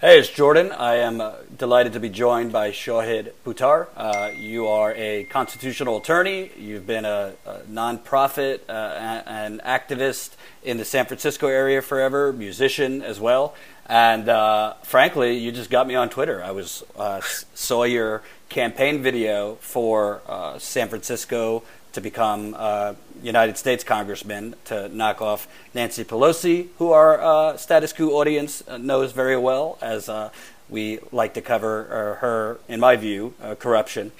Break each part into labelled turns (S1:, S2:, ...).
S1: Hey, it's Jordan. I am uh, delighted to be joined by Shahid Buttar. Uh, you are a constitutional attorney. You've been a, a nonprofit uh, and activist in the San Francisco area forever, musician as well. And uh, frankly, you just got me on Twitter. I was uh, saw your campaign video for uh, San Francisco to become uh, United States congressman to knock off Nancy Pelosi, who our uh, status quo audience uh, knows very well, as uh, we like to cover her, in my view, corruption.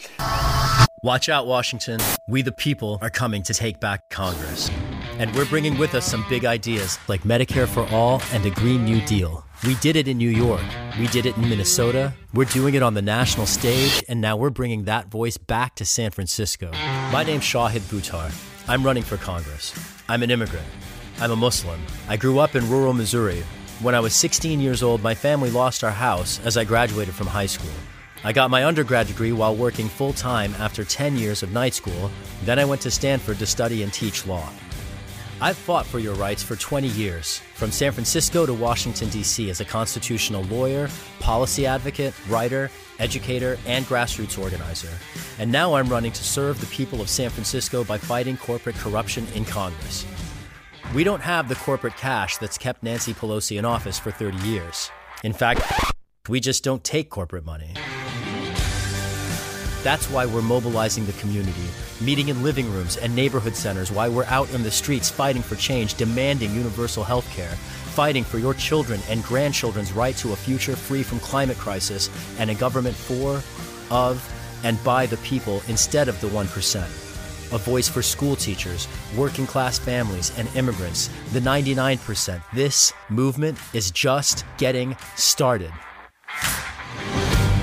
S2: Watch out, Washington. We, the people, are coming to take back Congress. And we're bringing with us some big ideas like Medicare for All and a Green New Deal. We did it in New York. We did it in Minnesota. We're doing it on the national stage, and now we're bringing that voice back to San Francisco. My name's Shahid Buttar. I'm running for Congress. I'm an immigrant. I'm a Muslim. I grew up in rural Missouri. When I was 16 years old, my family lost our house as I graduated from high school. I got my undergrad degree while working full time after 10 years of night school. Then I went to Stanford to study and teach law. I've fought for your rights for 20 years, from San Francisco to Washington, D.C., as a constitutional lawyer, policy advocate, writer, educator, and grassroots organizer. And now I'm running to serve the people of San Francisco by fighting corporate corruption in Congress. We don't have the corporate cash that's kept Nancy Pelosi in office for 30 years. In fact, we just don't take corporate money. That's why we're mobilizing the community, meeting in living rooms and neighborhood centers, while we're out in the streets fighting for change, demanding universal health care, fighting for your children and grandchildren's right to a future free from climate crisis and a government for, of, and by the people instead of the 1%. A voice for school teachers, working class families, and immigrants, the 99%. This movement is just getting started.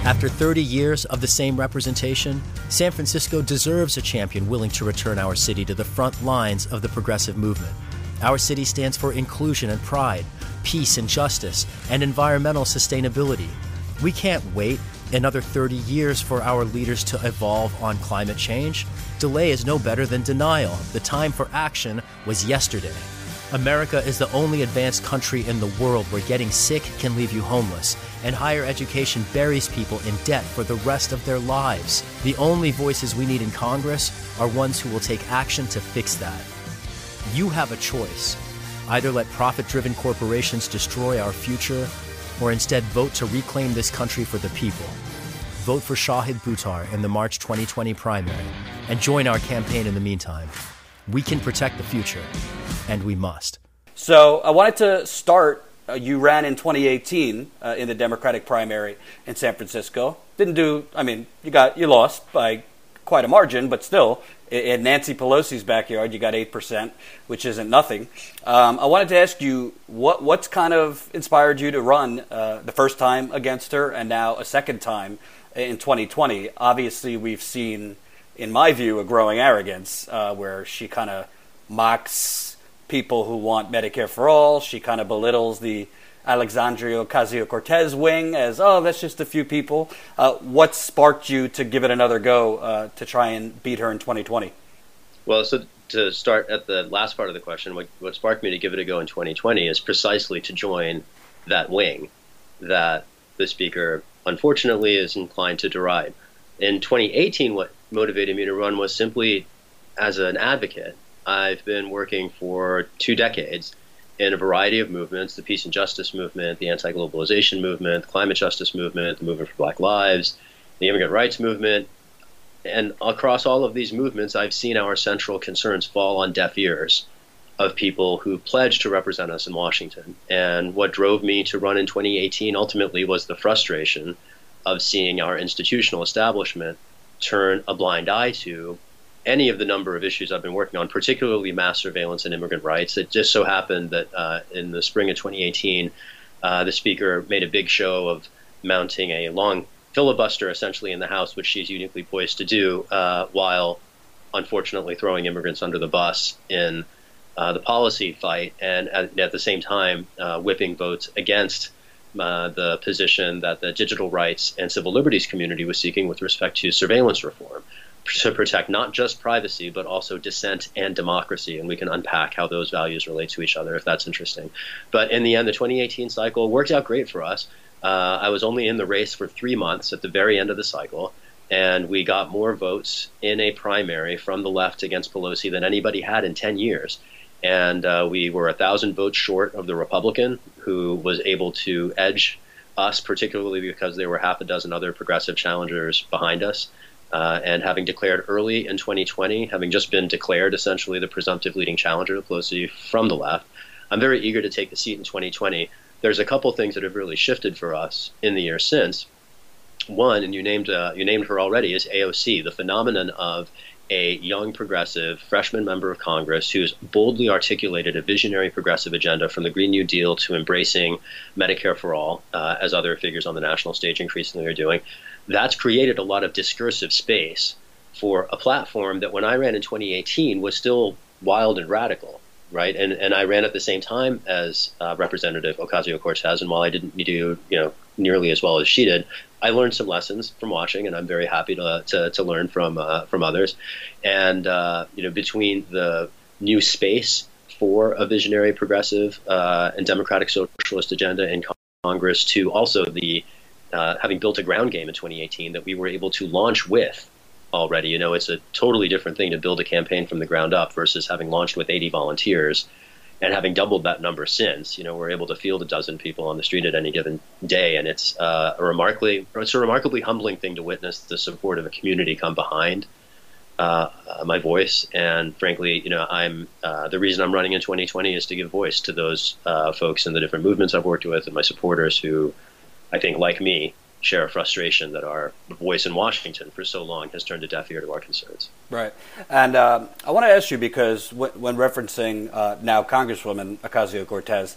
S2: After 30 years of the same representation, San Francisco deserves a champion willing to return our city to the front lines of the progressive movement. Our city stands for inclusion and pride, peace and justice, and environmental sustainability. We can't wait another 30 years for our leaders to evolve on climate change. Delay is no better than denial. The time for action was yesterday. America is the only advanced country in the world where getting sick can leave you homeless, and higher education buries people in debt for the rest of their lives. The only voices we need in Congress are ones who will take action to fix that. You have a choice. Either let profit driven corporations destroy our future, or instead vote to reclaim this country for the people. Vote for Shahid Buttar in the March 2020 primary, and join our campaign in the meantime. We can protect the future, and we must.
S1: So I wanted to start. Uh, you ran in 2018 uh, in the Democratic primary in San Francisco. Didn't do. I mean, you got you lost by quite a margin, but still, in Nancy Pelosi's backyard, you got eight percent, which isn't nothing. Um, I wanted to ask you what what's kind of inspired you to run uh, the first time against her, and now a second time in 2020. Obviously, we've seen in my view, a growing arrogance uh, where she kind of mocks people who want Medicare for all. She kind of belittles the Alexandria Ocasio Cortez wing as, oh, that's just a few people. Uh, what sparked you to give it another go uh, to try and beat her in 2020?
S3: Well, so to start at the last part of the question, what, what sparked me to give it a go in 2020 is precisely to join that wing that the speaker, unfortunately, is inclined to deride. In 2018, what motivated me to run was simply as an advocate. I've been working for two decades in a variety of movements the peace and justice movement, the anti globalization movement, the climate justice movement, the movement for black lives, the immigrant rights movement. And across all of these movements, I've seen our central concerns fall on deaf ears of people who pledged to represent us in Washington. And what drove me to run in 2018 ultimately was the frustration of seeing our institutional establishment turn a blind eye to any of the number of issues I've been working on, particularly mass surveillance and immigrant rights. It just so happened that uh, in the spring of 2018, uh, the speaker made a big show of mounting a long filibuster essentially in the House, which she's uniquely poised to do, uh, while unfortunately throwing immigrants under the bus in uh, the policy fight, and at, at the same time uh, whipping votes against uh, the position that the digital rights and civil liberties community was seeking with respect to surveillance reform to protect not just privacy but also dissent and democracy. And we can unpack how those values relate to each other if that's interesting. But in the end the 2018 cycle worked out great for us.
S2: Uh, I was only in the race for three months at the very end of the cycle, and we got more votes in a primary from the left against Pelosi than anybody had in 10 years. And uh, we were a thousand votes short of the Republican, who was able to edge us, particularly because there were half a dozen other progressive challengers behind us. Uh, and having declared early in 2020, having just been declared essentially the presumptive leading challenger to Pelosi from the left, I'm very eager to take the seat in 2020. There's a couple things that have really shifted for us in the year since. One, and you named uh, you named her already, is AOC, the phenomenon of a young progressive freshman member of Congress who's boldly articulated a visionary progressive agenda from the Green New Deal to embracing Medicare for all, uh, as other figures on the national stage increasingly are doing. That's created a lot of discursive space for a platform that when I ran in 2018 was still wild and radical right? And and I ran at the same time as uh, Representative Ocasio Cortez, and while I didn't do you know nearly as well as she did, I learned some lessons from watching, and I'm very happy to to, to learn from uh, from others. And uh, you know, between the new space for a visionary, progressive, uh, and democratic socialist agenda in Congress, to also the uh, having built a ground game in 2018 that we were able to launch with already. You know, it's a totally different thing to build a campaign from the ground up versus having launched with 80 volunteers and having doubled that number since. You know, we're able to field a dozen people on the street at any given day, and it's uh, a remarkably it's a remarkably humbling thing to witness the support of a community come behind. Uh, my voice, and frankly, you know, I'm uh, the reason I'm running in 2020 is to give voice to those uh, folks in the different movements I've worked with and my supporters who, I think, like me, share a frustration that our voice in Washington for so long has turned a deaf ear to our concerns.
S1: Right. And um, I want to ask you because w- when referencing uh, now Congresswoman Ocasio Cortez,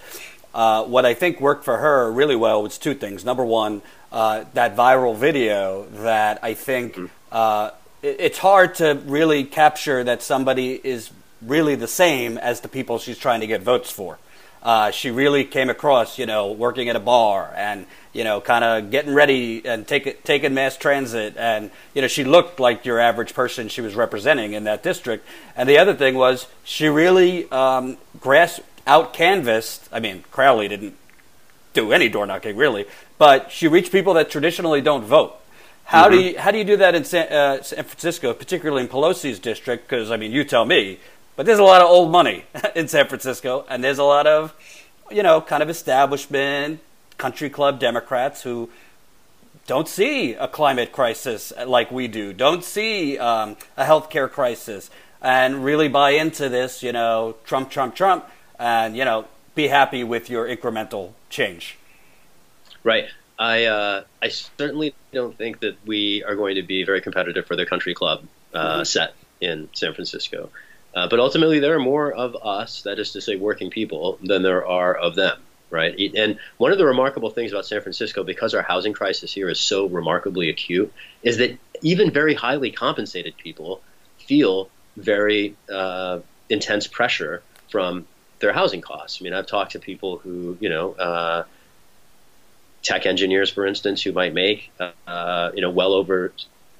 S1: uh, what I think worked for her really well was two things. Number one, uh, that viral video that I think mm-hmm. it, it's hard to really capture that somebody is really the same as the people she's trying to get votes for. Uh, she really came across, you know, working at a bar and you know, kind of getting ready and take, taking mass transit. And, you know, she looked like your average person she was representing in that district. And the other thing was she really um, grass out canvassed. I mean, Crowley didn't do any door knocking really, but she reached people that traditionally don't vote. How mm-hmm. do you how do you do that in San, uh, San Francisco, particularly in Pelosi's district? Because I mean, you tell me. But there's a lot of old money in San Francisco, and there's a lot of, you know, kind of establishment, country club Democrats who don't see a climate crisis like we do, don't see um, a healthcare crisis, and really buy into this, you know, Trump, Trump, Trump, and, you know, be happy with your incremental change.
S2: Right. I, uh, I certainly don't think that we are going to be very competitive for the country club uh, mm-hmm. set in San Francisco. Uh, but ultimately, there are more of us, that is to say, working people, than there are of them right? And one of the remarkable things about San Francisco, because our housing crisis here is so remarkably acute, is that even very highly compensated people feel very uh, intense pressure from their housing costs. I mean, I've talked to people who, you know, uh, tech engineers, for instance, who might make, uh, you know, well over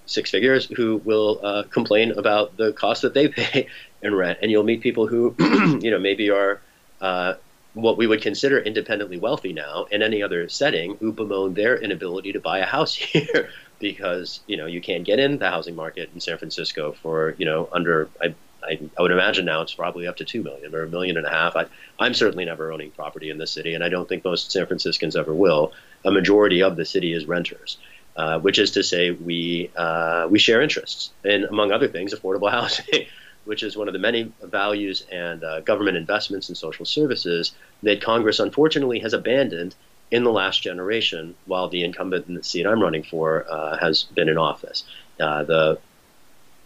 S2: six figures, who will uh, complain about the cost that they pay in rent. And you'll meet people who, you know, maybe are uh, what we would consider independently wealthy now in any other setting who bemoan their inability to buy a house here because you know you can't get in the housing market in San Francisco for you know under I, I, I would imagine now it's probably up to two million or a million and a half. I, I'm certainly never owning property in this city, and I don't think most San Franciscans ever will. A majority of the city is renters. Uh, which is to say, we uh, we share interests in, among other things, affordable housing which is one of the many values and uh, government investments in social services that Congress unfortunately has abandoned in the last generation while the incumbent in the seat I'm running for uh, has been in office. Uh, the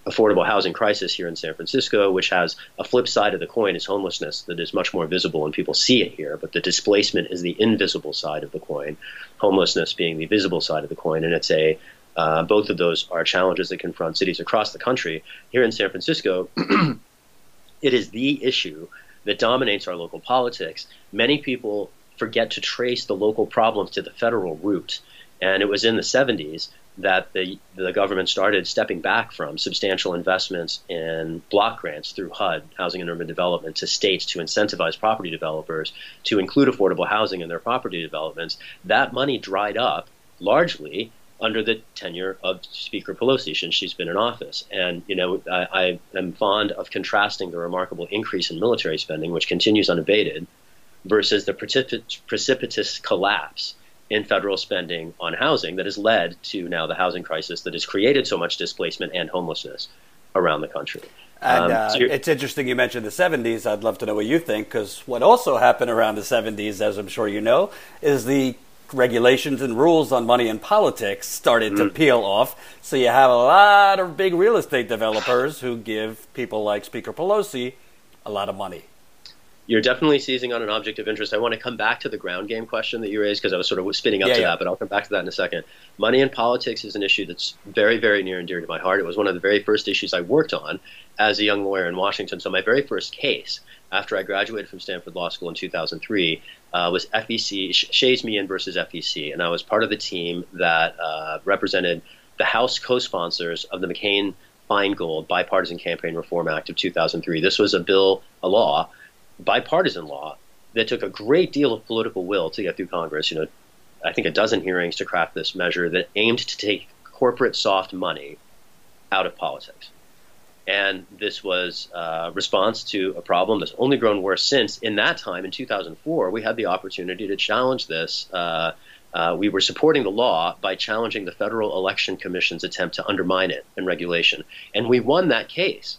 S2: affordable housing crisis here in San Francisco, which has a flip side of the coin, is homelessness that is much more visible and people see it here, but the displacement is the invisible side of the coin, homelessness being the visible side of the coin. And it's a uh, both of those are challenges that confront cities across the country. Here in San Francisco, it is the issue that dominates our local politics. Many people forget to trace the local problems to the federal root. And it was in the 70s that the, the government started stepping back from substantial investments in block grants through HUD, Housing and Urban Development, to states to incentivize property developers to include affordable housing in their property developments, that money dried up largely under the tenure of Speaker Pelosi since she's been in office. And, you know, I, I am fond of contrasting the remarkable increase in military spending, which continues unabated, versus the precipitous collapse in federal spending on housing that has led to now the housing crisis that has created so much displacement and homelessness around the country.
S1: And um, uh, so it's interesting you mentioned the 70s. I'd love to know what you think, because what also happened around the 70s, as I'm sure you know, is the regulations and rules on money and politics started mm-hmm. to peel off. So you have a lot of big real estate developers who give people like Speaker Pelosi a lot of money
S2: you're definitely seizing on an object of interest. I want to come back to the ground game question that you raised because I was sort of spinning up yeah, to yeah. that, but I'll come back to that in a second. Money in politics is an issue that's very, very near and dear to my heart. It was one of the very first issues I worked on as a young lawyer in Washington. So my very first case after I graduated from Stanford Law School in 2003 uh, was FEC Shays Meehan versus FEC, and I was part of the team that uh, represented the House co-sponsors of the McCain Feingold Bipartisan Campaign Reform Act of 2003. This was a bill, a law bipartisan law that took a great deal of political will to get through Congress. You know, I think a dozen hearings to craft this measure that aimed to take corporate soft money out of politics. And this was a response to a problem that's only grown worse since. In that time, in 2004, we had the opportunity to challenge this. Uh, uh, we were supporting the law by challenging the Federal Election Commission's attempt to undermine it and regulation. And we won that case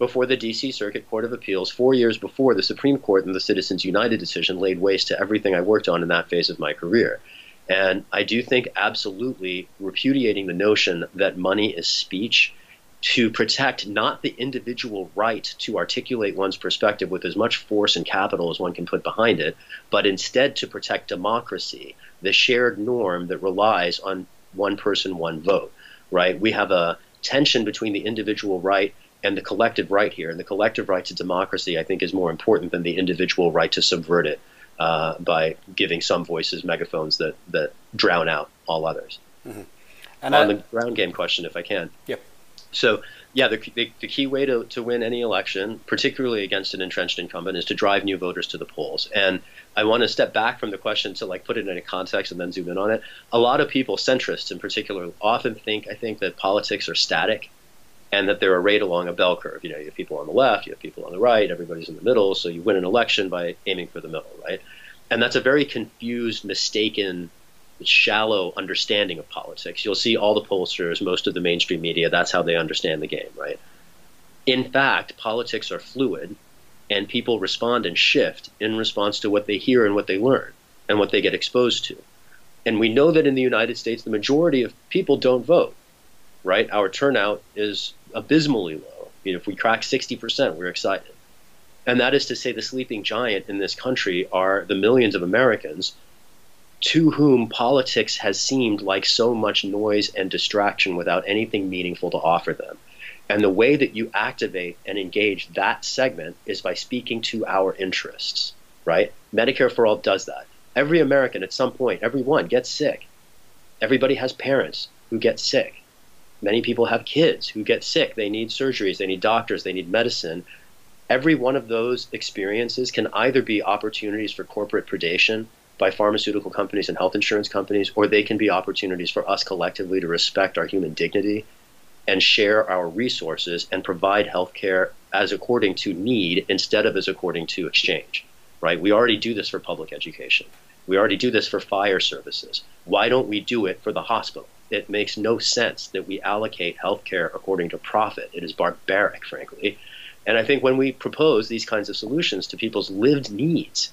S2: before the D.C. Circuit Court of Appeals four years before the Supreme Court and the Citizens United decision laid waste to everything I worked on in that phase of my career. And I do think absolutely repudiating the notion that money is speech to protect not the individual right to articulate one's perspective with as much force and capital as one can put behind it, but instead to protect democracy, the shared norm that relies on one person, one vote, right? We have a tension between the individual right and the collective right here. And the collective right to democracy, I think, is more important than the individual right to subvert it uh, by giving some voices megaphones that, that drown out all others. Mm-hmm. And on I, the ground game question, if I can.
S1: Yep.
S2: So, yeah, the, the, the, key way to, to win any election, particularly against an entrenched incumbent, is to drive new voters to the polls. And I want to step back from the question to like put it in a context and then zoom in on it. A lot of people, centrists in particular, often think I think that politics are static and that they're arrayed along a bell curve. You know, you have people on the left, you have people on the right, everybody's in the middle, so you win an election by aiming for the middle, right? And that's a very confused, mistaken, shallow understanding of politics. You'll see all the pollsters, most of the mainstream media, that's how they understand the game, right? In fact, politics are fluid, and people respond and shift in response to what they hear and what they learn and what they get exposed to. And we know that in the United States, the majority of people don't vote, right? Our turnout is abysmally low. You know, if we crack 60%, we're excited. And that is to say, the sleeping giant in this country are the millions of Americans to whom politics has seemed like so much noise and distraction without anything meaningful to offer them. And the way that you activate and engage that segment is by speaking to our interests, right? Medicare for All does that. Every American at some point, everyone gets sick. Everybody has parents who get sick. Many people have kids who get sick. They need surgeries, they need doctors, they need medicine. Every one of those experiences can either be opportunities for corporate predation by pharmaceutical companies and health insurance companies, or they can be opportunities for us collectively to respect our human dignity and share our resources and provide health care as according to need instead of as according to exchange. Right? We already do this for public education. We already do this for fire services. Why don't we do it for the hospital? It makes no sense that we allocate healthcare according to profit. It is barbaric, frankly. And I think when we propose these kinds of solutions to people's lived needs,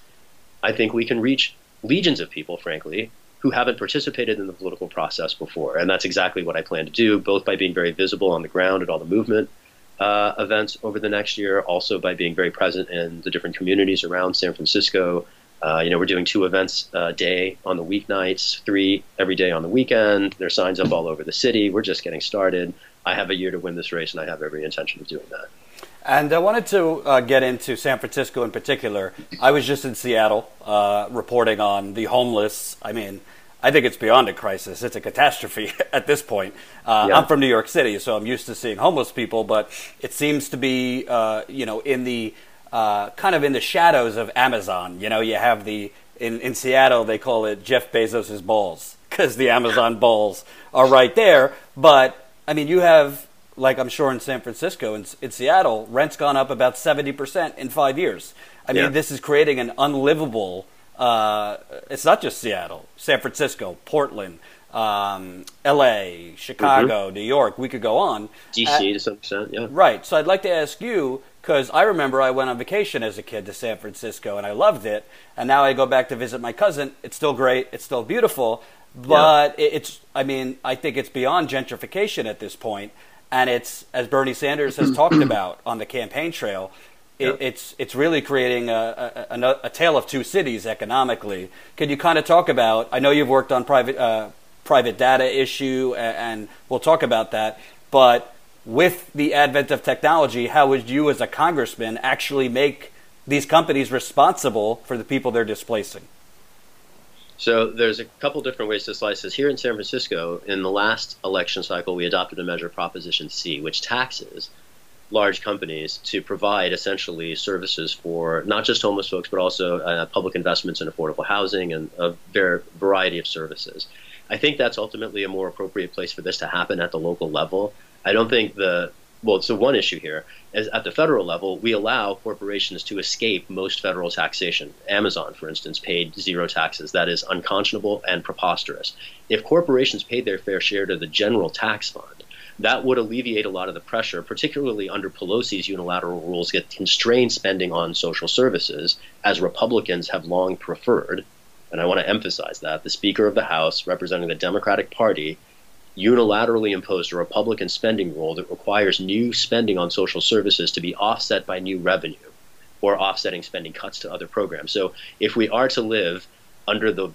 S2: I think we can reach legions of people, frankly, who haven't participated in the political process before. And that's exactly what I plan to do, both by being very visible on the ground at all the movement uh, events over the next year, also by being very present in the different communities around San Francisco, uh, you know, we're doing two events a day on the weeknights, three every day on the weekend. There's signs up all over the city. We're just getting started. I have a year to win this race, and I have every intention of doing that.
S1: And I wanted to uh, get into San Francisco in particular. I was just in Seattle uh, reporting on the homeless. I mean, I think it's beyond a crisis. It's a catastrophe at this point. Uh, yeah. I'm from New York City, so I'm used to seeing homeless people, but it seems to be, uh, you know, in the uh, kind of in the shadows of Amazon. You know, you have the in, in Seattle they call it Jeff Bezos's balls because the Amazon balls are right there. But I mean, you have like I'm sure in San Francisco and in, in Seattle, rent's gone up about seventy percent in five years. I mean, yeah. this is creating an unlivable uh, it's not just Seattle, San Francisco, Portland, um, L.A., Chicago, mm-hmm. New York. We could go on.
S2: D.C. to some extent, yeah.
S1: Right. So I'd like to ask you because I remember I went on vacation as a kid to San Francisco and I loved it, and now I go back to visit my cousin. It's still great. It's still beautiful, but yeah. it's. I mean, I think it's beyond gentrification at this point, and it's as Bernie Sanders has talked about on the campaign trail it, it's it's really creating a, a, a, a, tale of two cities economically. Could you kind of talk about? I know you've worked on private uh, private data issue, and, and we'll talk about that. But with the advent of technology, how would you, as a congressman, actually make these companies responsible for the people they're displacing?
S2: So there's a couple different ways to slice this. Here in San Francisco, in the last election cycle, we adopted a measure, Proposition C, which taxes large companies to provide essentially services for not just homeless folks, but also uh, public investments in affordable housing and a ver- variety of services. I think that's ultimately a more appropriate place for this to happen at the local level. I don't think the well, so one issue here is at the federal level, we allow corporations to escape most federal taxation. Amazon, for instance, paid zero taxes. That is unconscionable and preposterous. If corporations paid their fair share to the general tax fund, that would alleviate a lot of the pressure, particularly under Pelosi's unilateral rules that constrain spending on social services, as Republicans have long preferred. And I want to emphasize that the Speaker of the House, representing the Democratic Party, unilaterally imposed a Republican spending rule that requires new spending on social services to be offset by new revenue or offsetting spending cuts to other programs. So if we are to live under the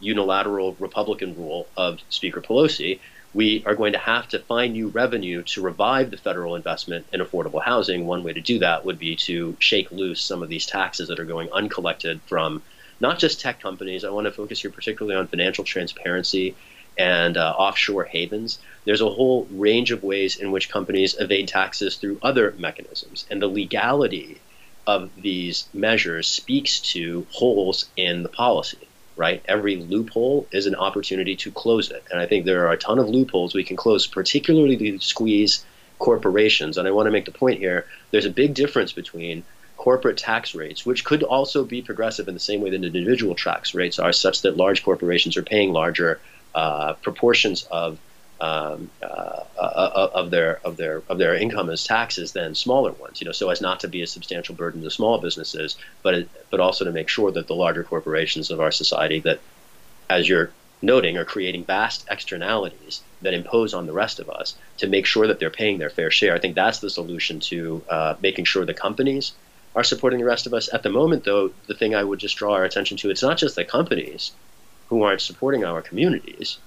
S2: unilateral Republican rule of Speaker Pelosi, we are going to have to find new revenue to revive the federal investment in affordable housing. One way to do that would be to shake loose some of these taxes that are going uncollected from not just tech companies. I want to focus here particularly on financial transparency and uh, offshore havens. There's a whole range of ways in which companies evade taxes through other mechanisms. And the legality of these measures speaks to holes in the policy right? Every loophole is an opportunity to close it. And I think there are a ton of loopholes we can close, particularly to squeeze corporations. And I want to make the point here there's a big difference between corporate tax rates, which could also be progressive in the same way that individual tax rates are, such that large corporations are paying larger uh, proportions of um, uh, uh, uh, of their of their of their income as taxes than smaller ones. You know, so as not to be a substantial burden to small businesses, but it, but also to make sure that the larger corporations of our society that, as you're noting, are creating vast externalities that impose on the rest of us to make sure that they're paying their fair share. I think that's the solution to uh, making sure the companies are supporting the rest of us. At the moment, though, the thing I would just draw our attention to it's not just the companies who aren't supporting our communities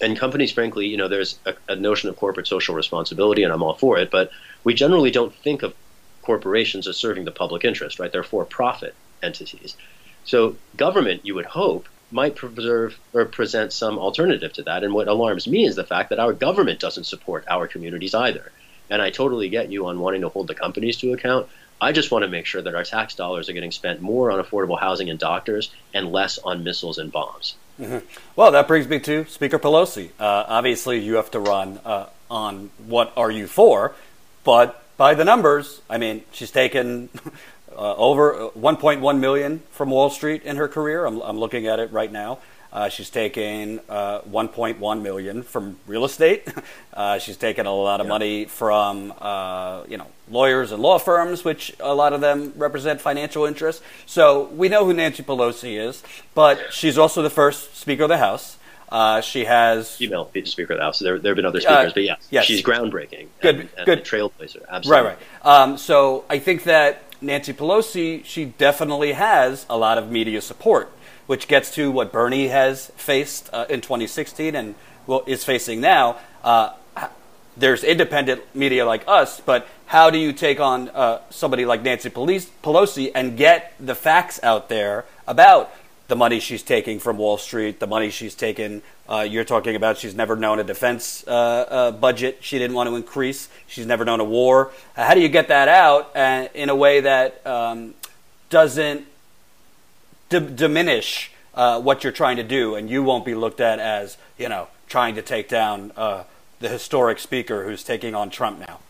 S2: and companies, frankly, you know, there's a, a, notion of corporate social responsibility, and I'm all for it. But we generally don't think of corporations as serving the public interest, right? They're for-profit entities. So government, you would hope, might preserve or present some alternative to that. And what alarms me is the fact that our government doesn't support our communities either. And I totally get you on wanting to hold the companies to account. I just want to make sure that our tax dollars are getting spent more on affordable housing and doctors and less on missiles and bombs.
S1: Mm-hmm. Well, that brings me to Speaker Pelosi. Uh, obviously, you have to run uh, on what are you for, but by the numbers, I mean, she's taken uh, over uh, 1.1 million from Wall Street in her career. I'm, I'm looking at it right now. Uh, she's taken uh, 1.1 million from real estate. Uh, she's taken a lot of yeah. money from uh, you know lawyers and law firms, which a lot of them represent financial interests. So we know who Nancy Pelosi is, but she's also the first Speaker of the House. Uh, she has
S2: female Speaker of the House. There, there have been other speakers, but yes, yes, she's groundbreaking.
S1: Good,
S2: and, and
S1: good
S2: trailblazer. Absolutely.
S1: Right, right. Um, so I think that Nancy Pelosi, she definitely has a lot of media support which gets to what Bernie has faced uh, in 2016 and well, is facing now. Uh, there's independent media like us, but how do you take on uh, somebody like Nancy Pelosi and get the facts out there about the money she's taking from Wall Street, the money she's taken. Uh, you're talking about she's never known a defense uh, uh, budget she didn't want to increase. She's never known a war. How do you get that out in a way that um, doesn't d- diminish uh, what you're trying to do, and you won't be looked at as you know trying to take down the historic speaker who's taking on Trump now?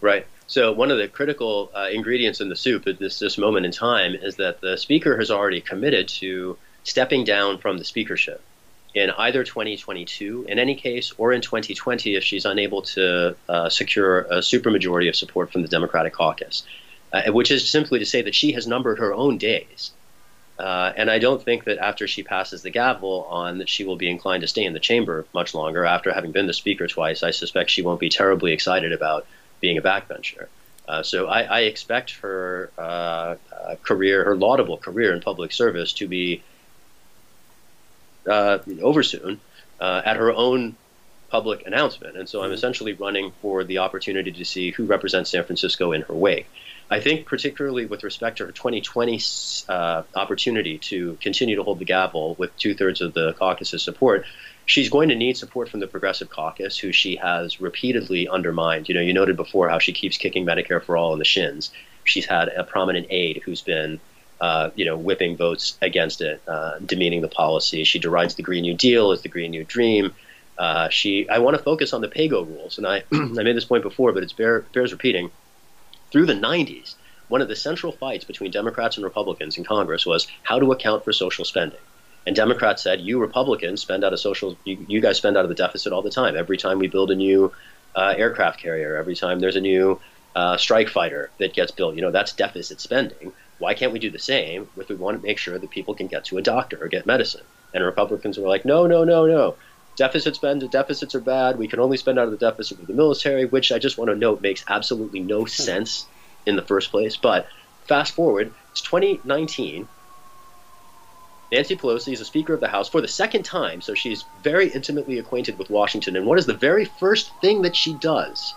S2: Right. So one of the critical uh, ingredients in the soup at this this moment in time is that the speaker has already committed to stepping down from the speakership in either 2022 in any case or in 2020 if she's unable to uh, secure a supermajority of support from the Democratic caucus, uh, which is simply to say that she has numbered her own days. Uh, and I don't think that after she passes the gavel on that she will be inclined to stay in the chamber much longer. After having been the speaker twice, I suspect she won't be terribly excited about being a backbencher. Uh, so I, I, expect her uh, uh, career, her laudable career in public service, to be uh, over soon uh, at her own public announcement. And so I'm mm-hmm. essentially running for the opportunity to see who represents San Francisco in her wake. I think, particularly with respect to her 2020 uh, opportunity to continue to hold the gavel with two thirds of the caucus's support, she's going to need support from the Progressive Caucus, who she has repeatedly undermined. You know, you noted before how she keeps kicking Medicare for all in the shins. She's had a prominent aide who's been, uh, you know, whipping votes against it, uh, demeaning the policy. She derides the Green New Deal as the Green New Dream. Uh, she, I want to focus on the PAYGO rules, and I, I made this point before, but it bear, bears repeating. Through the 90s, one of the central fights between Democrats and Republicans in Congress was how to account for social spending. And Democrats said, "You Republicans spend out of social, you, you guys spend out of the deficit all the time. Every time we build a new uh, aircraft carrier, every time there's a new uh, strike fighter that gets built, you know that's deficit spending. Why can't we do the same if we want to make sure that people can get to a doctor or get medicine?" And Republicans were like, "No, no, no, no." Deficit spend deficits are bad. We can only spend out of the deficit with the military, which I just want to note makes absolutely no hmm. sense in the first place. But fast forward, it's 2019 Nancy Pelosi is a Speaker of the House for the second time, so she's very intimately acquainted with Washington. And what is the very first thing that she does?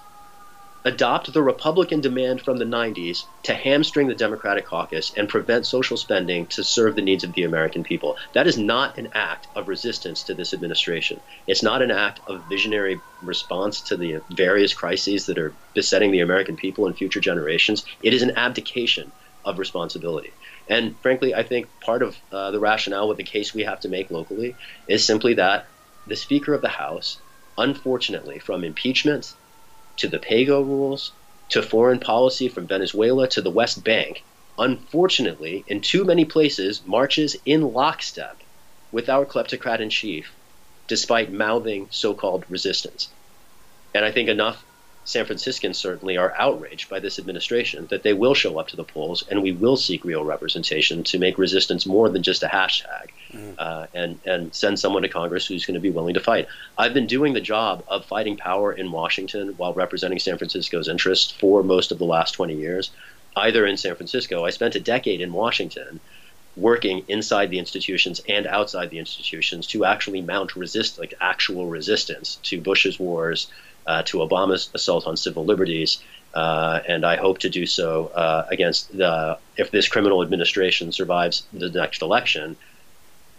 S2: Adopt the Republican demand from the 90s to hamstring the Democratic caucus and prevent social spending to serve the needs of the American people. That is not an act of resistance to this administration. It's not an act of visionary response to the various crises that are besetting the American people and future generations. It is an abdication of responsibility. And frankly, I think part of uh, the rationale with the case we have to make locally is simply that the Speaker of the House, unfortunately, from impeachment to the PAYGO rules to foreign policy from Venezuela to the West Bank, unfortunately, in too many places, marches in lockstep with our kleptocrat in chief, despite mouthing so called resistance. And I think enough San Franciscans certainly are outraged by this administration that they will show up to the polls and we will seek real representation to make resistance more than just a hashtag. Uh, and, and send someone to Congress who's going to be willing to fight. I've been doing the job of fighting power in Washington while representing San Francisco's interests for most of the last 20 years, either in San Francisco. I spent a decade in Washington working inside the institutions and outside the institutions to actually mount resist like actual resistance to Bush's wars uh, to Obama's assault on civil liberties. Uh, and I hope to do so uh, against the if this criminal administration survives the next election.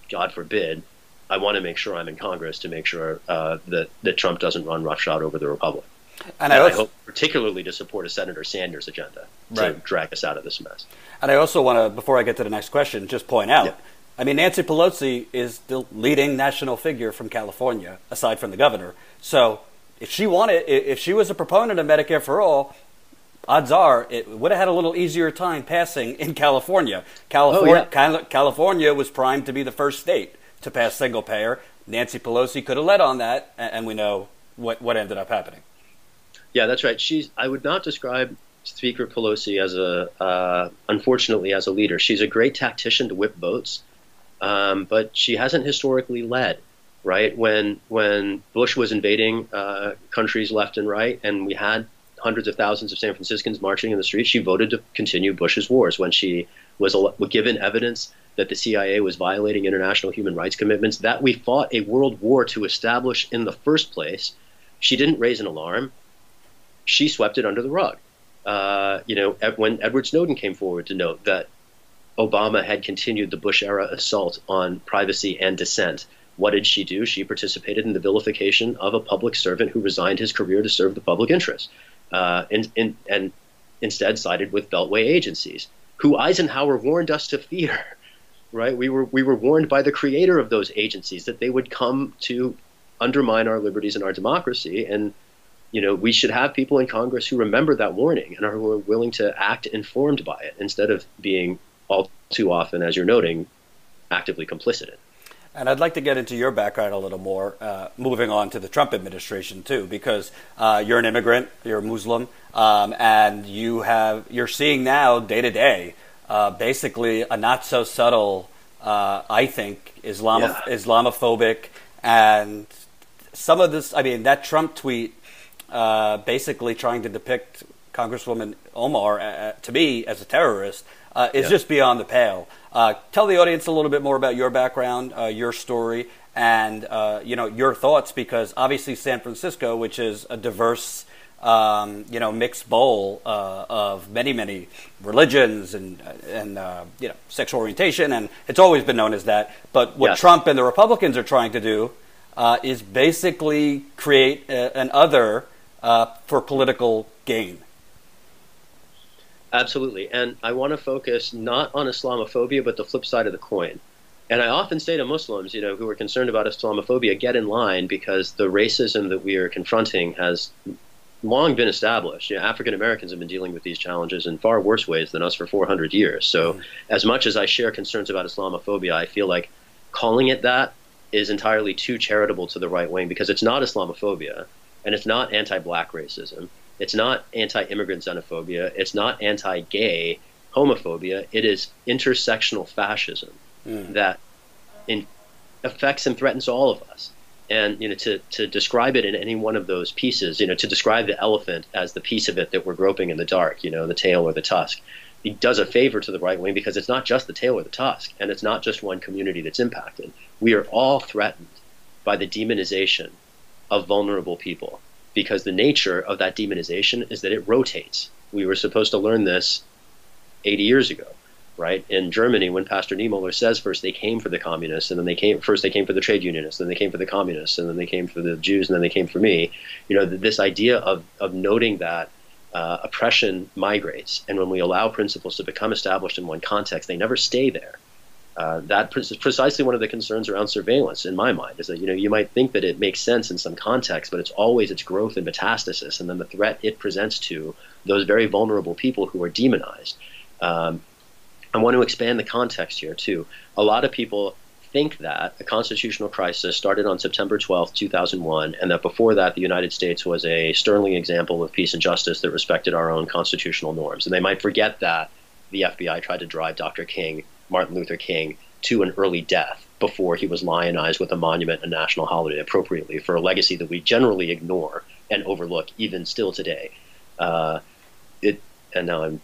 S2: God forbid. I want to make sure I'm in Congress to make sure uh, that that Trump doesn't run roughshod over the Republic. And, and I, also, I, hope particularly to support a Senator Sanders agenda to right. drag us out of this mess.
S1: And I also want to, before I get to the next question, just point out. Yeah. I mean, Nancy Pelosi is the leading national figure from California, aside from the governor. So if she wanted, if she was a proponent of Medicare for all, odds are it would have had a little easier time passing in California. California, oh, yeah. California was primed to be the first state to pass single payer. Nancy Pelosi could have led on that, and we know what, what ended up happening.
S2: Yeah, that's right. She's. I would not describe Speaker Pelosi as a, uh, unfortunately, as a leader. She's a great tactician to whip votes, um, but she hasn't historically led right? When when Bush was invading uh, countries left and right, and we had hundreds of thousands of San Franciscans marching in the streets, she voted to continue Bush's wars. When she was given evidence that the CIA was violating international human rights commitments that we fought a world war to establish in the first place, she didn't raise an alarm. She swept it under the rug. Uh, you know, when Edward Snowden came forward to note that Obama had continued the Bush era assault on privacy and dissent. What did she do? She participated in the vilification of a public servant who resigned his career to serve the public interest, uh, and, and, and instead sided with Beltway agencies, who Eisenhower warned us to fear. Right? We were we were warned by the creator of those agencies that they would come to undermine our liberties and our democracy, and you know we should have people in Congress who remember that warning and are willing to act informed by it instead of being all too often, as you're noting, actively complicit in.
S1: And I'd like to get into your background a little more, uh, moving on to the Trump administration too, because uh, you're an immigrant, you're a Muslim, um, and you have you're seeing now day to day, uh, basically a not so subtle, uh, I think, Islam- yeah. Islamophobic, and some of this. I mean, that Trump tweet, uh, basically trying to depict Congresswoman Omar uh, to me as a terrorist uh, is just beyond the pale. Uh, tell the audience a little bit more about your background, uh, your story, and uh, you know your thoughts, because obviously San Francisco, which is a diverse, um, you know, mixed bowl uh, of many many religions and and uh, you know sexual orientation, and it's always been known as that. But what yes. Trump and the Republicans are trying to do is basically create a, an other for political gain.
S2: Absolutely. And I want to focus not on Islamophobia, but the flip side of the coin. And I often say to Muslims, you know, who are concerned about Islamophobia, get in line because the racism that we are confronting has long been established. You know, African Americans have been dealing with these challenges in far worse ways than us for 400 years. So, mm-hmm. as much as I share concerns about Islamophobia, I feel like calling it that is entirely too charitable to the right wing because it's not Islamophobia and it's not anti black racism it's not anti-immigrant xenophobia. It's not anti-gay homophobia. It is intersectional fascism mm. that in, affects and threatens all of us. And you know, to, to describe it in any one of those pieces, you know, to describe the elephant as the piece of it that we're groping in the dark, you know, the tail or the tusk, it does a favor to the right wing because it's not just the tail or the tusk, and it's not just one community that's impacted. We are all threatened by the demonization of vulnerable people because the nature of that demonization is that it rotates. We were supposed to learn this 80 years ago, right? In Germany, when Pastor Niemöller says first they came for the communists, and then they came first they came for the trade unionists, then they came for the communists, and then they came for the Jews, and then they came for me. You know, this idea of of noting that uh, oppression migrates, and when we allow principles to become established in one context, they never stay there. Uh, that is precisely one of the concerns around surveillance in my mind is that you know you might think that it makes sense in some context, but it's always its growth and metastasis, and then the threat it presents to those very vulnerable people who are demonized. Um, I want to expand the context here too. A lot of people think that a constitutional crisis started on September 12, 2001, and that before that the United States was a sterling example of peace and justice that respected our own constitutional norms. And they might forget that the FBI tried to drive Dr. King Martin Luther King to an early death before he was lionized with a monument and national holiday appropriately for a legacy that we generally ignore and overlook even still today. Uh, it and now I'm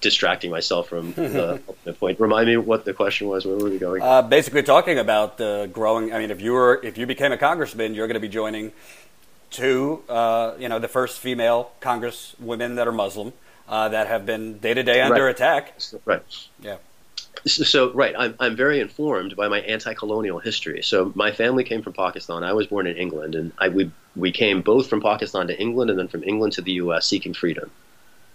S2: distracting myself from the point. Remind me what the question was. Where were we going?
S1: Uh, basically, talking about the growing. I mean, if you were if you became a congressman, you're going to be joining two. Uh, you know, the first female congresswomen that are Muslim uh, that have been day to day under
S2: right.
S1: attack.
S2: Right.
S1: Yeah.
S2: So, right, I'm, I'm very informed by my anti-colonial history. So my family came from Pakistan. I was born in England, and I, we, we came both from Pakistan to England and then from England to the U.S. seeking freedom.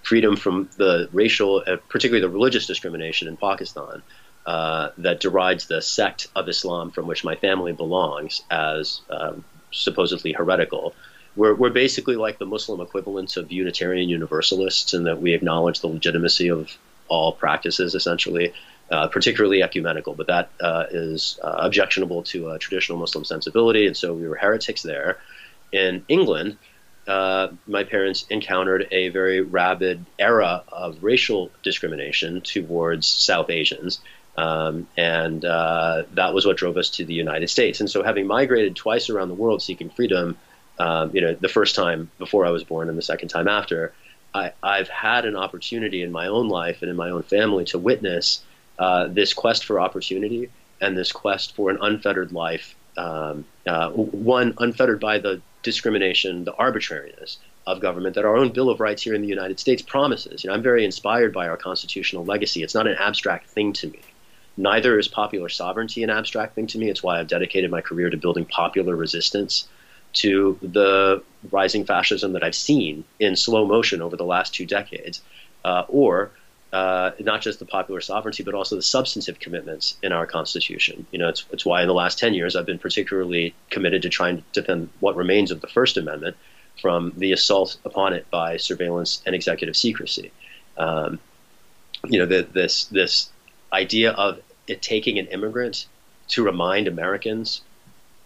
S2: Freedom from the racial, uh, particularly the religious discrimination in Pakistan uh, that derides the sect of Islam from which my family belongs as um, supposedly heretical. We're, we're basically like the Muslim equivalents of Unitarian Universalists in that we acknowledge the legitimacy of all practices, essentially uh, particularly ecumenical, but that uh, is uh, objectionable to traditional Muslim sensibility, and so we were heretics there. In England, uh, my parents encountered a very rabid era of racial discrimination towards South Asians. Um, and uh, that was what drove us to the United States. And so, having migrated twice around the world seeking freedom, um, you know, the first time before I was born and the second time after, I, I've had an opportunity in my own life and in my own family to witness uh, this quest for opportunity and this quest for an unfettered life, um, uh, one unfettered by the discrimination, the arbitrariness of government that our own Bill of Rights here in the United States promises. You know, I'm very inspired by our constitutional legacy. It's not an abstract thing to me. Neither is popular sovereignty an abstract thing to me. It's why I've dedicated my career to building popular resistance to the rising fascism that I've seen in slow motion over the last two decades, uh, or uh, not just the popular sovereignty, but also the substantive commitments in our Constitution. You know, it's, it's why in the last 10 years I've been particularly committed to trying to defend what remains of the First Amendment from the assault upon it by surveillance and executive secrecy. Um, you know, the, this, this idea of it taking an immigrant to remind Americans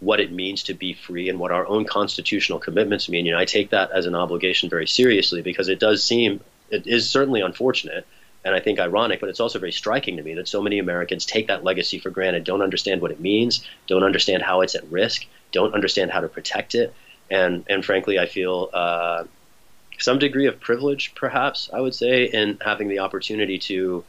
S2: what it means to be free and what our own constitutional commitments mean. You know, I take that as an obligation very seriously because it does seem, it is certainly unfortunate and I think ironic, but it's also very striking to me that so many Americans take that legacy for granted, don't understand what it means, don't understand how it's at risk, don't understand how to protect it, and and frankly, I feel uh, some degree of privilege, perhaps I would say, in having the opportunity to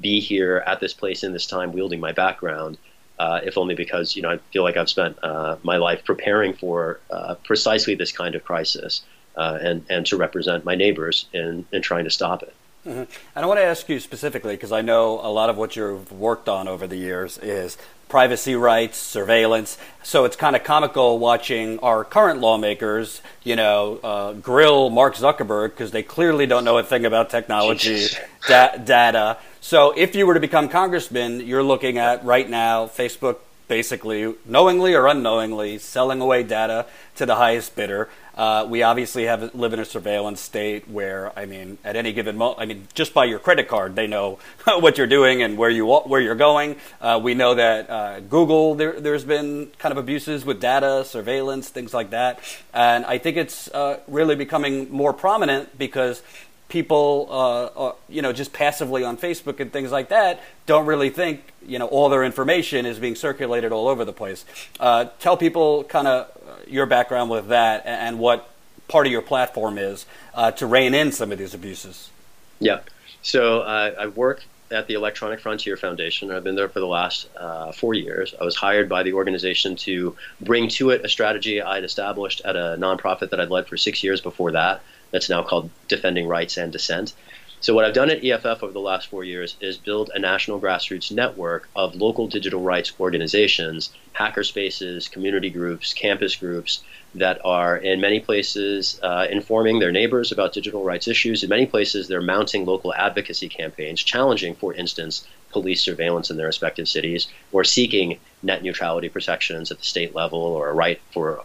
S2: be here at this place in this time, wielding my background. Uh, if only because you know I feel like I've spent uh, my life preparing for uh, precisely this kind of crisis, uh, and and to represent my neighbors in in trying to stop it.
S1: Mm-hmm. And I want to ask you specifically because I know a lot of what you've worked on over the years is privacy rights, surveillance. So it's kind of comical watching our current lawmakers, you know, uh, grill Mark Zuckerberg because they clearly don't know a thing about technology, da- data. So if you were to become congressman, you're looking at right now Facebook basically knowingly or unknowingly selling away data to the highest bidder. Uh, we obviously have live in a surveillance state where, I mean, at any given moment, I mean, just by your credit card, they know what you're doing and where you where you're going. Uh, we know that uh, Google, there, has been kind of abuses with data, surveillance, things like that, and I think it's uh, really becoming more prominent because people, uh, uh, you know, just passively on Facebook and things like that, don't really think, you know, all their information is being circulated all over the place. Uh, tell people kind of your background with that and, what part of your platform is uh, to rein in some of these abuses.
S2: Yeah. So uh, I work at the Electronic Frontier Foundation. I've been there for the last uh, four years. I was hired by the organization to bring to it a strategy I'd established at a nonprofit that I'd led for six years before that that's now called Defending Rights and Dissent. So, what I've done at EFF over the last four years is build a national grassroots network of local digital rights organizations, hacker spaces, community groups, campus groups that are in many places uh, informing their neighbors about digital rights issues. In many places, they're mounting local advocacy campaigns, challenging, for instance, police surveillance in their respective cities, or seeking net neutrality protections at the state level or a right for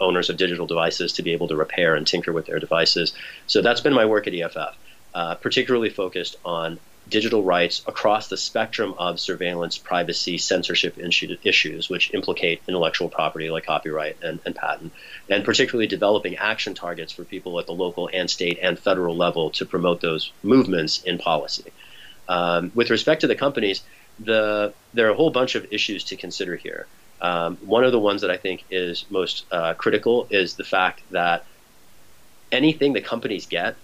S2: owners of digital devices to be able to repair and tinker with their devices. So that's been my work at EFF, uh, particularly focused on digital rights across the spectrum of surveillance, privacy, censorship issues, which implicate intellectual property like copyright and, and, patent, and particularly developing action targets for people at the local and state and federal level to promote those movements in policy. Um, with respect to the companies, the, there are a whole bunch of issues to consider here. Um, one of the ones that I think is most uh, critical is the fact that anything the companies get,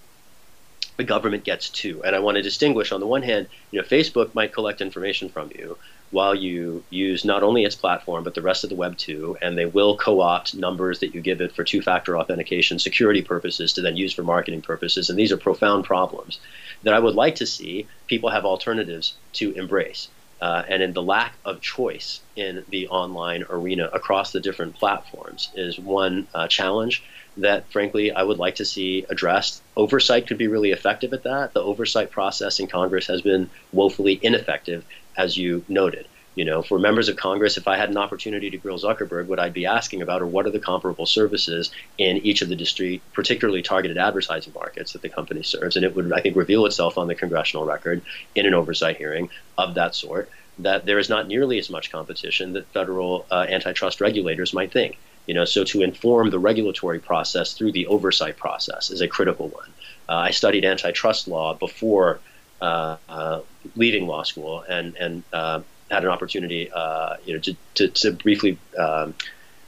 S2: the government gets too. And I want to distinguish on the one hand, you know, Facebook might collect information from you while you use not only its platform but the rest of the web too, and they will co-opt numbers that you give it for two-factor authentication security purposes to then use for marketing purposes. And these are profound problems that I would like to see people have alternatives to embrace uh, and in the lack of choice in the online arena across the different platforms is one uh, challenge that, frankly, I would like to see addressed. Oversight could be really effective at that. The oversight process in Congress has been woefully ineffective, as you noted. You know, for members of Congress, if I had an opportunity to grill Zuckerberg, what I'd be asking about are what are the comparable services in each of the discrete, particularly targeted advertising markets that the company serves, and it would, I think, reveal itself on the congressional record in an oversight hearing of that sort that there is not nearly as much competition that federal uh, antitrust regulators might think. You know, so to inform the regulatory process through the oversight process is a critical one. Uh, I studied antitrust law before uh, uh leaving law school, and and uh, had an opportunity, uh, you know, to, to, to briefly um,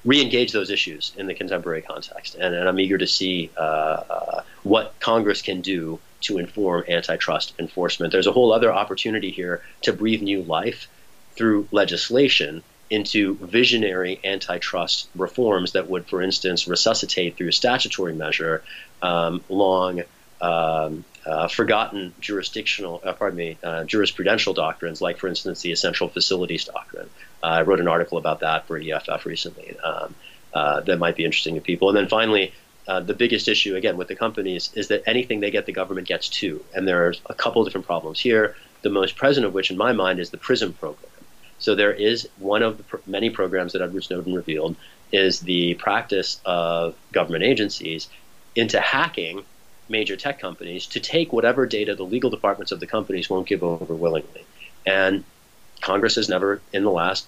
S2: re-engage those issues in the contemporary context. And, and I'm eager to see uh, what Congress can do to inform antitrust enforcement. There's a whole other opportunity here to breathe new life through legislation into visionary antitrust reforms that would, for instance, resuscitate through a statutory measure um, long um, uh, forgotten jurisdictional, uh, pardon me, uh, jurisprudential doctrines, like, for instance, the essential facilities doctrine. I wrote an article about that for EFF recently um, uh, that might be interesting to people. And then finally, uh, the biggest issue, again, with the companies is that anything they get, the government gets too. And there's a couple different problems here. The most present of which, in my mind, is the PRISM program. So there is one of the pr- many programs that Edward Snowden revealed is the practice of government agencies into hacking major tech companies to take whatever data the legal departments of the companies won't give over willingly. And Congress has never, in the last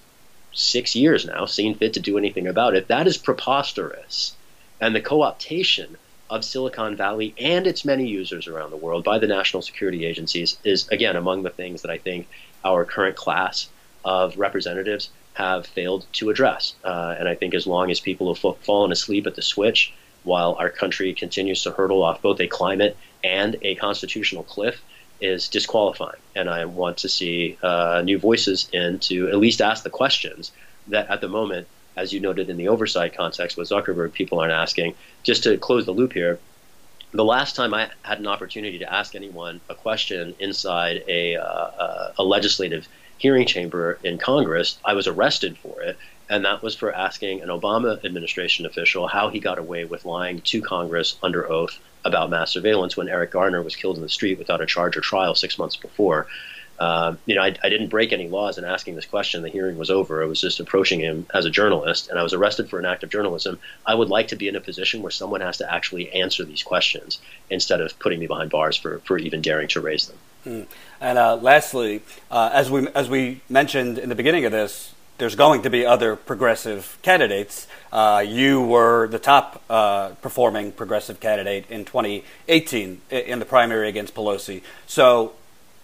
S2: six years now, seen fit to do anything about it. That is preposterous. And the co optation of Silicon Valley and its many users around the world by the national security agencies is, again, among the things that I think our current class of representatives have failed to address. Uh, and I think as long as people have fallen asleep at the switch, while our country continues to hurdle off both a climate and a constitutional cliff, is disqualifying. And I want to see uh, new voices in to at least ask the questions that at the moment, as you noted in the oversight context with Zuckerberg, people aren't asking. Just to close the loop here, the last time I had an opportunity to ask anyone a question inside a, uh, a legislative hearing chamber in Congress, I was arrested for it. And that was for asking an Obama administration official how he got away with lying to Congress under oath about mass surveillance when Eric Garner was killed in the street without a charge or trial six months before. Uh, you know, I, I, didn't break any laws in asking this question. The hearing was over. I was just approaching him as a journalist, and I was arrested for an act of journalism. I would like to be in a position where someone has to actually answer these questions instead of putting me behind bars for, for even daring to raise them.
S1: Mm. And uh, lastly, uh, as we as we mentioned in the beginning of this, there's going to be other progressive candidates. Uh, you were the top uh, performing progressive candidate in 2018 in the primary against Pelosi. So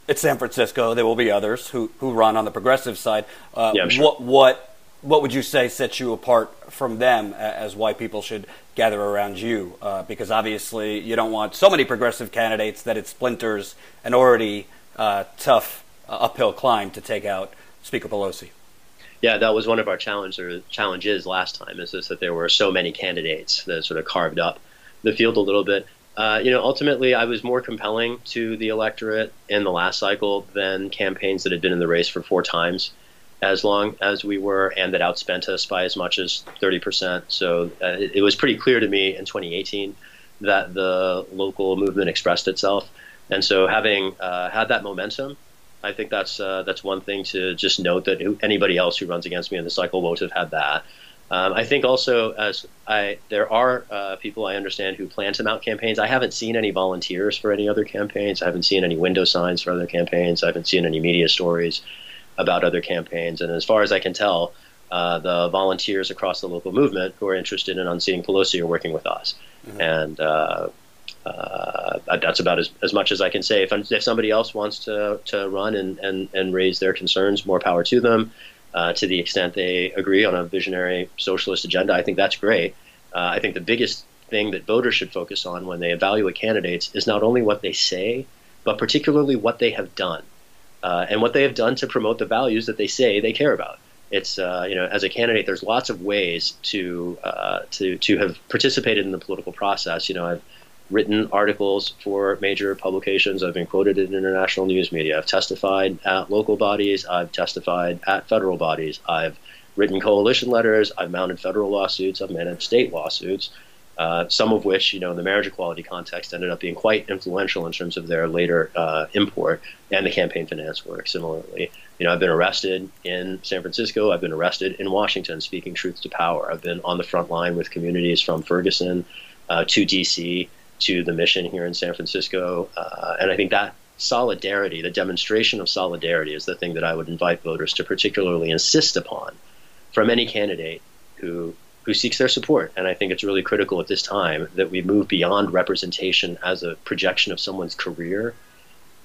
S1: it's San Francisco. There will be others who, who run on the progressive side.
S2: Uh, yeah, sure.
S1: What what what would you say sets you apart from them as why people should gather around you? Uh, because obviously you don't want so many progressive candidates that it splinters an already uh, tough uh, uphill climb to take out Speaker Pelosi.
S2: Yeah, that was one of our challenges last time. Is this that there were so many candidates that sort of carved up the field a little bit. Uh, you know, ultimately, I was more compelling to the electorate in the last cycle than campaigns that had been in the race for four times as long as we were, and that outspent us by as much as 30%. So uh, it, it, was pretty clear to me in 2018 that the local movement expressed itself. And so, having uh, had that momentum, I think that's uh, that's one thing to just note that anybody else who runs against me in the cycle won't have had that. Um, I think also as I there are uh, people I understand who plan to mount campaigns. I haven't seen any volunteers for any other campaigns. I haven't seen any window signs for other campaigns. I haven't seen any media stories about other campaigns. And as far as I can tell, uh, the volunteers across the local movement who are interested in unseating Pelosi are working with us. Mm-hmm. And uh, uh, that's about as, as much as I can say. If, if somebody else wants to, to run and, and, and raise their concerns, more power to them. Uh, to the extent they agree on a visionary socialist agenda, I think that's great. Uh, I think the biggest thing that voters should focus on when they evaluate candidates is not only what they say, but particularly what they have done uh, and what they have done to promote the values that they say they care about. It's uh, you know as a candidate, there's lots of ways to uh, to to have participated in the political process. You know, I've written articles for major publications. I've been quoted in international news media. I've testified at local bodies. I've testified at federal bodies. I've written coalition letters. I've mounted federal lawsuits. I've managed state lawsuits. Uh, some of which, you know, in the marriage equality context, ended up being quite influential in terms of their later uh, import and the campaign finance work. Similarly, you know, I've been arrested in San Francisco. I've been arrested in Washington, speaking truth to power. I've been on the front line with communities from Ferguson uh, to D.C. to the mission here in San Francisco, uh, and I think that solidarity, the demonstration of solidarity, is the thing that I would invite voters to particularly insist upon from any candidate who who seeks their support. And I think it's really critical at this time that we move beyond representation as a projection of someone's career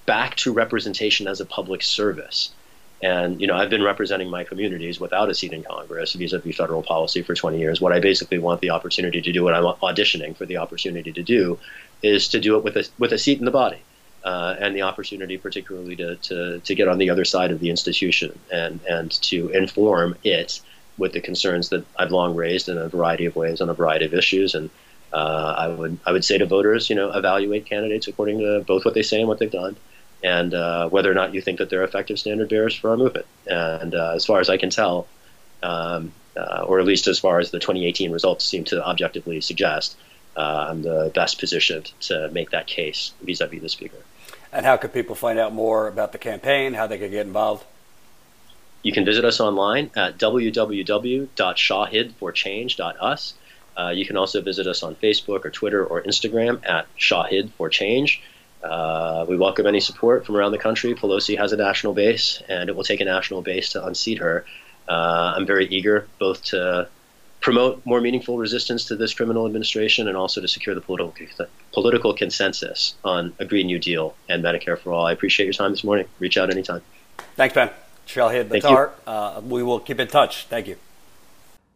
S2: back to representation as a public service. And you know, I've been representing my communities without a seat in Congress vis-a-vis federal policy for 20 years. What I basically want the opportunity to do, what I'm auditioning for the opportunity to do, is to do it with a with a seat in the body. uh, and the opportunity, particularly to, to, to get on the other side of the institution and, and to inform it with the concerns that I've long raised in a variety of ways on a variety of issues. And uh, I would I would say to voters, you know, evaluate candidates according to both what they say and what they've done, and uh, whether or not you think that they're effective standard bearers for our movement. And uh, as far as I can tell, um, uh, or at least as far as the 2018 results seem to objectively suggest, uh, I'm the best positioned to make that case vis-a-vis the speaker.
S1: And how could people find out more about the campaign, how they could get involved?
S2: You can visit us online at www.shahidforchange.us. Uh, you can also visit us on Facebook or Twitter or Instagram at Shahid for Change. Uh, we welcome any support from around the country. Pelosi has a national base, and it will take a national base to unseat her. Uh, I'm very eager both to promote more meaningful resistance to this criminal administration and also to secure the political political consensus on a Green New Deal and Medicare for all. I appreciate your time this morning. Reach out anytime.
S1: Thanks, Ben. Shahid Buttar. Uh, we will keep in touch. Thank you.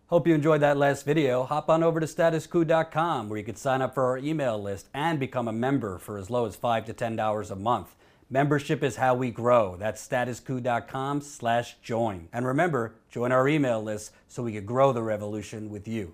S1: Hope you enjoyed that last video. Hop on over to statuscoup.com where you can sign up for our email list and become a member for as low as 5 to $10 a month. Membership is how we grow. That's statuscoup.com slash join. And remember, join our email list so we can grow the revolution with you.